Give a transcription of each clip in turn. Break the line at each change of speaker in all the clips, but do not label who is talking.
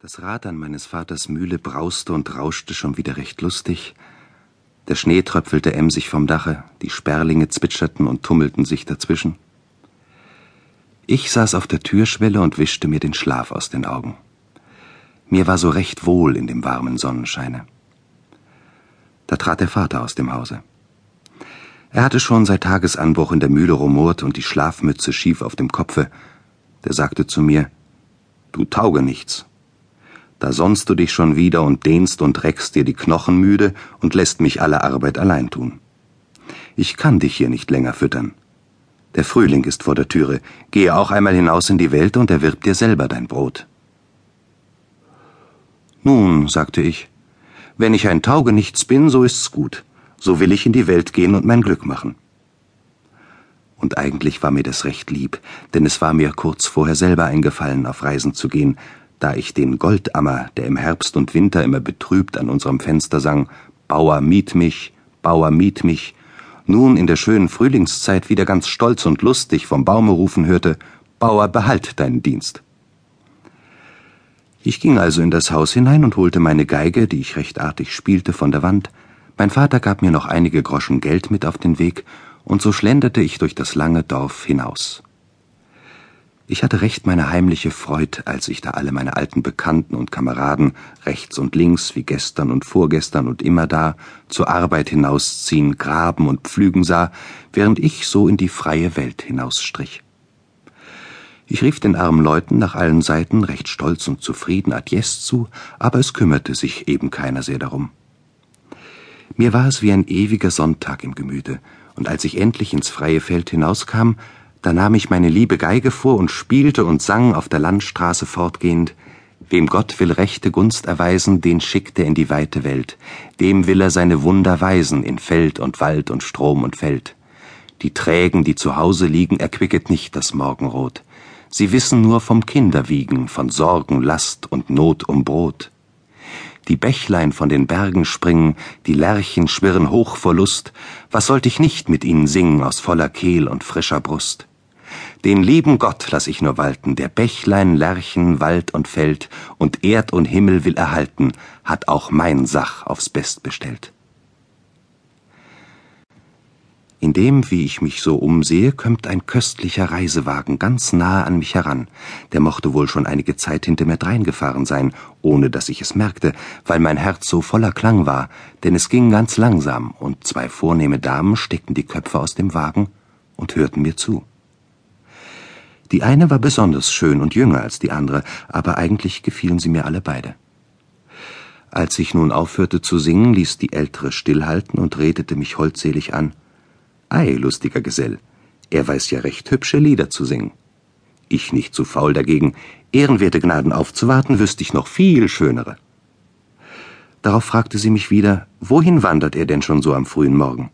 Das Rad an meines Vaters Mühle brauste und rauschte schon wieder recht lustig. Der Schnee tröpfelte emsig vom Dache, die Sperlinge zwitscherten und tummelten sich dazwischen. Ich saß auf der Türschwelle und wischte mir den Schlaf aus den Augen. Mir war so recht wohl in dem warmen Sonnenscheine. Da trat der Vater aus dem Hause. Er hatte schon seit Tagesanbruch in der Mühle rumort und die Schlafmütze schief auf dem Kopfe. Der sagte zu mir, Du tauge nichts, da sonnst du dich schon wieder und dehnst und reckst dir die Knochen müde und lässt mich alle Arbeit allein tun. Ich kann dich hier nicht länger füttern. Der Frühling ist vor der Türe, gehe auch einmal hinaus in die Welt und erwirb dir selber dein Brot. Nun, sagte ich, wenn ich ein Taugenichts bin, so ist's gut, so will ich in die Welt gehen und mein Glück machen. Und eigentlich war mir das recht lieb, denn es war mir kurz vorher selber eingefallen, auf Reisen zu gehen, da ich den Goldammer, der im Herbst und Winter immer betrübt an unserem Fenster sang, Bauer miet mich, Bauer miet mich, nun in der schönen Frühlingszeit wieder ganz stolz und lustig vom Baume rufen hörte, Bauer, behalt deinen Dienst. Ich ging also in das Haus hinein und holte meine Geige, die ich recht artig spielte, von der Wand. Mein Vater gab mir noch einige Groschen Geld mit auf den Weg, und so schlenderte ich durch das lange Dorf hinaus. Ich hatte recht meine heimliche Freud, als ich da alle meine alten Bekannten und Kameraden rechts und links wie gestern und vorgestern und immer da zur Arbeit hinausziehen, graben und pflügen sah, während ich so in die freie Welt hinausstrich. Ich rief den armen Leuten nach allen Seiten recht stolz und zufrieden Adjes zu, aber es kümmerte sich eben keiner sehr darum. Mir war es wie ein ewiger Sonntag im Gemüte, und als ich endlich ins freie Feld hinauskam, da nahm ich meine liebe Geige vor und spielte und sang auf der Landstraße fortgehend Wem Gott will rechte Gunst erweisen, den schickt er in die weite Welt, dem will er seine Wunder weisen in Feld und Wald und Strom und Feld. Die Trägen, die zu Hause liegen, erquicket nicht das Morgenrot. Sie wissen nur vom Kinderwiegen, von Sorgen, Last und Not um Brot. Die Bächlein von den Bergen springen, die Lerchen schwirren hoch vor Lust, was sollt ich nicht mit ihnen singen aus voller Kehl und frischer Brust? Den lieben Gott lass ich nur walten, der Bächlein, Lerchen, Wald und Feld und Erd und Himmel will erhalten, hat auch mein Sach aufs Best bestellt. Indem, wie ich mich so umsehe, kömmt ein köstlicher Reisewagen ganz nahe an mich heran. Der mochte wohl schon einige Zeit hinter mir dreingefahren sein, ohne dass ich es merkte, weil mein Herz so voller Klang war, denn es ging ganz langsam, und zwei vornehme Damen steckten die Köpfe aus dem Wagen und hörten mir zu. Die eine war besonders schön und jünger als die andere, aber eigentlich gefielen sie mir alle beide. Als ich nun aufhörte zu singen, ließ die ältere stillhalten und redete mich holdselig an. Ei, lustiger Gesell, er weiß ja recht hübsche Lieder zu singen. Ich nicht zu faul dagegen, ehrenwerte Gnaden aufzuwarten, wüsste ich noch viel schönere. Darauf fragte sie mich wieder, wohin wandert er denn schon so am frühen Morgen?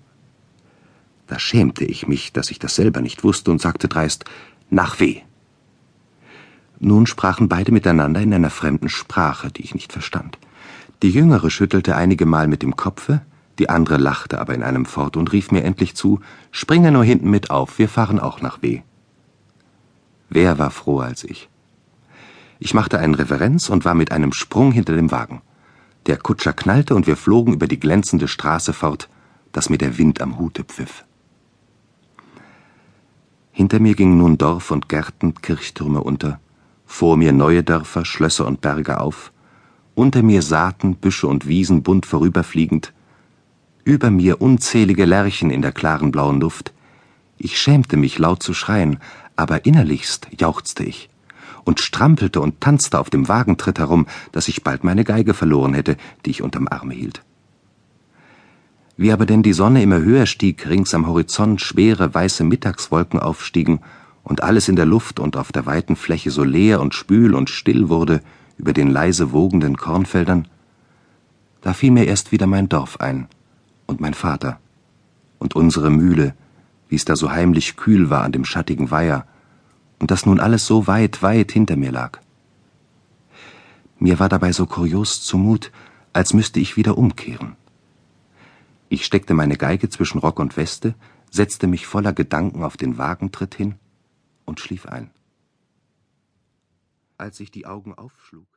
Da schämte ich mich, dass ich das selber nicht wusste und sagte dreist, nach W. Nun sprachen beide miteinander in einer fremden Sprache, die ich nicht verstand. Die Jüngere schüttelte einige Mal mit dem Kopfe, die andere lachte aber in einem fort und rief mir endlich zu, springe nur hinten mit auf, wir fahren auch nach W. Wer war froher als ich? Ich machte einen Reverenz und war mit einem Sprung hinter dem Wagen. Der Kutscher knallte und wir flogen über die glänzende Straße fort, dass mir der Wind am Hute pfiff. Hinter mir gingen nun Dorf und Gärten, Kirchtürme unter, vor mir neue Dörfer, Schlösser und Berge auf, unter mir Saaten, Büsche und Wiesen bunt vorüberfliegend, über mir unzählige Lerchen in der klaren blauen Luft. Ich schämte mich laut zu schreien, aber innerlichst jauchzte ich und strampelte und tanzte auf dem Wagentritt herum, dass ich bald meine Geige verloren hätte, die ich unterm Arme hielt. Wie aber denn die Sonne immer höher stieg, rings am Horizont schwere weiße Mittagswolken aufstiegen und alles in der Luft und auf der weiten Fläche so leer und spül und still wurde über den leise wogenden Kornfeldern, da fiel mir erst wieder mein Dorf ein und mein Vater und unsere Mühle, wie es da so heimlich kühl war an dem schattigen Weiher und das nun alles so weit, weit hinter mir lag. Mir war dabei so kurios zumut, als müsste ich wieder umkehren. Ich steckte meine Geige zwischen Rock und Weste, setzte mich voller Gedanken auf den Wagentritt hin und schlief ein. Als ich die Augen aufschlug